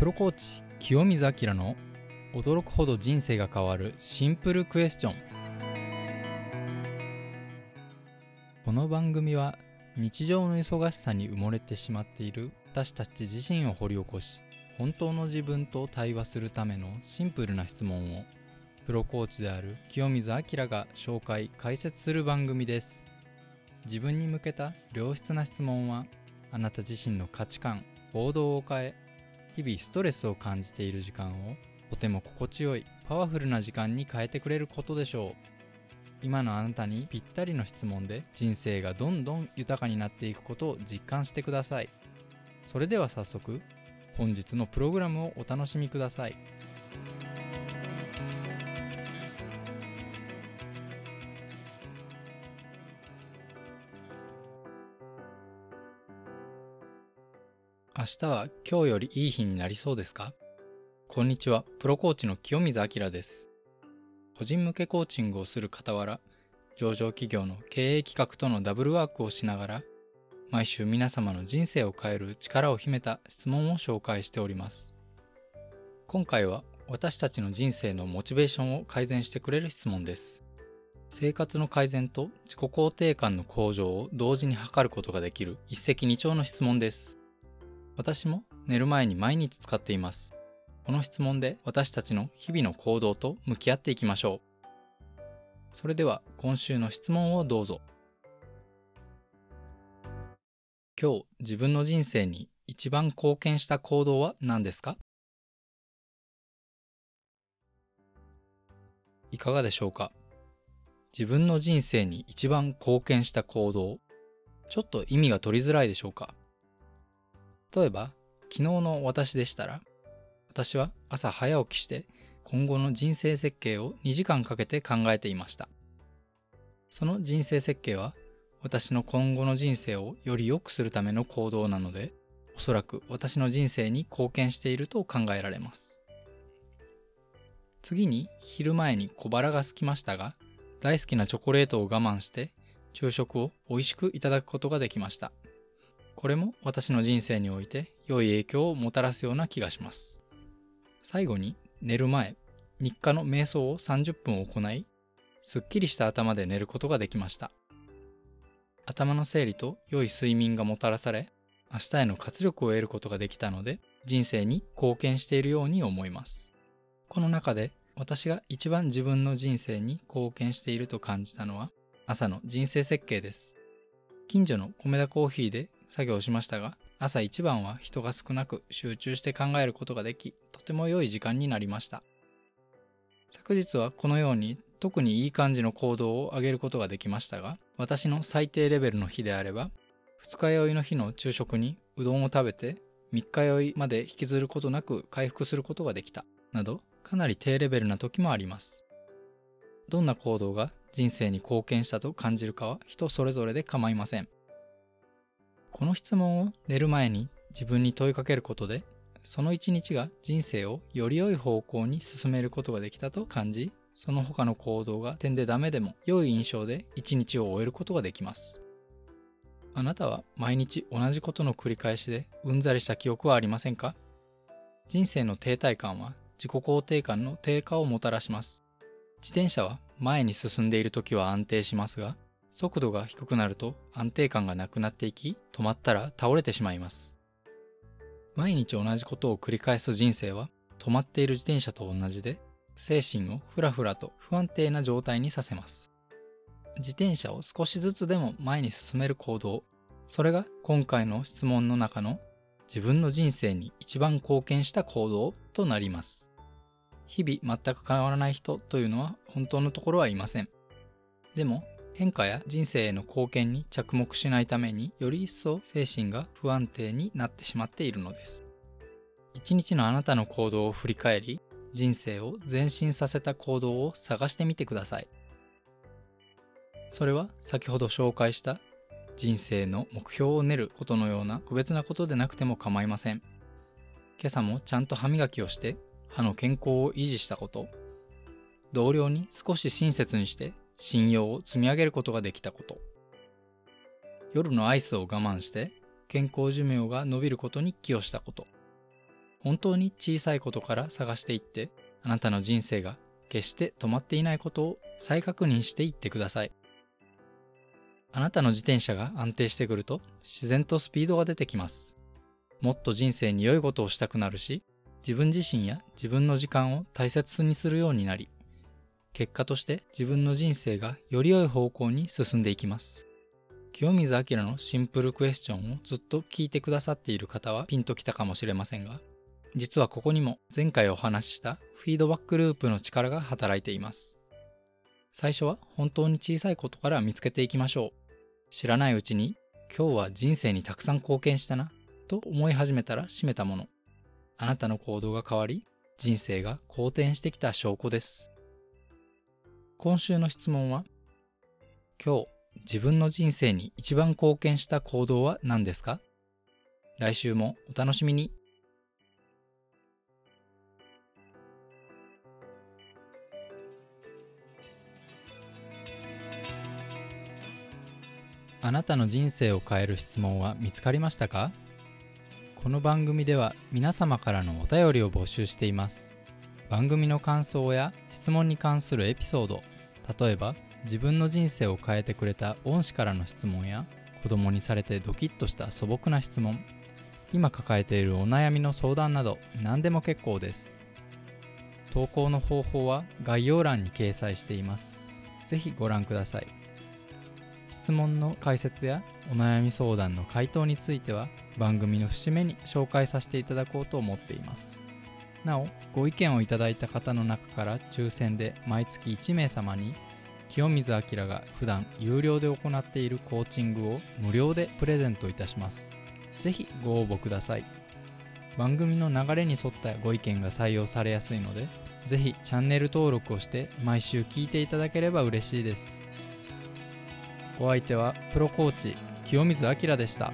プロコーチ清水明の驚くほど人生が変わるシンプルクエスチョン。この番組は日常の忙しさに埋もれてしまっている私たち自身を掘り起こし本当の自分と対話するためのシンプルな質問をプロコーチである清水明が紹介解説する番組です。自分に向けた良質な質問はあなた自身の価値観行動を変え日々ストレスを感じている時間をとても心地よいパワフルな時間に変えてくれることでしょう。今のあなたにぴったりの質問で人生がどんどん豊かになっていくことを実感してください。それでは早速本日のプログラムをお楽しみください。明日は今日よりいい日になりそうですか？こんにちは、プロコーチの清水明です。個人向けコーチングをする傍ら、上場企業の経営企画とのダブルワークをしながら、毎週皆様の人生を変える力を秘めた質問を紹介しております。今回は私たちの人生のモチベーションを改善してくれる質問です。生活の改善と自己肯定感の向上を同時に図ることができる一石二鳥の質問です。私も寝る前に毎日使っています。この質問で私たちの日々の行動と向き合っていきましょう。それでは今週の質問をどうぞ。今日自分の人生に一番貢献した行動は何ですか？いかがでしょうか？自分の人生に一番貢献した行動ちょっと意味が取りづらいでしょうか？例えば、昨日の私でしたら、私は朝早起きして今後の人生設計を2時間かけて考えていました。その人生設計は私の今後の人生をより良くするための行動なので、おそらく私の人生に貢献していると考えられます。次に昼前に小腹が空きましたが、大好きなチョコレートを我慢して昼食を美味しくいただくことができました。これも私の人生において良い影響をもたらすような気がします。最後に寝る前、日課の瞑想を30分行い、すっきりした頭で寝ることができました。頭の整理と良い睡眠がもたらされ、明日への活力を得ることができたので、人生に貢献しているように思います。この中で私が一番自分の人生に貢献していると感じたのは、朝の人生設計です。近所の米田コーヒーで作業しましたが、朝一番は人が少なく集中して考えることができ、とても良い時間になりました。昨日はこのように特にいい感じの行動を上げることができましたが、私の最低レベルの日であれば、二日酔いの日の昼食にうどんを食べて、三日酔いまで引きずることなく回復することができた、など、かなり低レベルな時もあります。どんな行動が人生に貢献したと感じるかは人それぞれで構いません。この質問を寝る前に自分に問いかけることで、その一日が人生をより良い方向に進めることができたと感じ、その他の行動が点でダメでも良い印象で一日を終えることができます。あなたは毎日同じことの繰り返しでうんざりした記憶はありませんか？人生の停滞感は自己肯定感の低下をもたらします。自転車は前に進んでいる時は安定しますが、速度が低くなると安定感がなくなっていき、止まったら倒れてしまいます。毎日同じことを繰り返す人生は、止まっている自転車と同じで、精神をふらふらと不安定な状態にさせます。自転車を少しずつでも前に進める行動、それが今回の質問の中の自分の人生に一番貢献した行動となります。日々全く変わらない人というのは本当のところはいません。でも変化や人生への貢献に着目しないためにより一層精神が不安定になってしまっているのです。一日のあなたの行動を振り返り、人生を前進させた行動を探してみてください。それは先ほど紹介した人生の目標を練ることのような個別なことでなくても構いません。今朝もちゃんと歯磨きをして歯の健康を維持したこと、同僚に少し親切にして信用を積み上げることができたこと。夜のアイスを我慢して健康寿命が伸びることに寄与したこと。本当に小さいことから探していってあなたの人生が決して止まっていないことを再確認していってくださいあなたの自転車が安定してくると自然とスピードが出てきますもっと人生に良いことをしたくなるし自分自身や自分の時間を大切にするようになり結果として自分の人生がより良い方向に進んでいきます。清水明のシンプルクエスチョンをずっと聞いてくださっている方はピンときたかもしれませんが実はここにも前回お話ししたフィードバックループの力が働いています。最初は本当に小さいことから見つけていきましょう。知らないうちに今日は人生にたくさん貢献したなと思い始めたら閉めたもの。あなたの行動が変わり人生が好転してきた証拠です。今週の質問は今日自分の人生に一番貢献した行動は何ですか？来週もお楽しみに。あなたの人生を変える質問は見つかりましたか？この番組では皆様からのお便りを募集しています。番組の感想や質問に関するエピソード例えば自分の人生を変えてくれた恩師からの質問や子供にされてドキッとした素朴な質問今抱えているお悩みの相談など何でも結構です。投稿の方法は概要欄に掲載しています。ぜひご覧ください。質問の解説やお悩み相談の回答については番組の節目に紹介させていただこうと思っています。なおご意見をいただいた方の中から抽選で毎月1名様に清水明が普段有料で行っているコーチングを無料でプレゼントいたします。ぜひご応募ください。番組の流れに沿ったご意見が採用されやすいのでぜひチャンネル登録をして毎週聞いていただければ嬉しいです。お相手はプロコーチ清水明でした。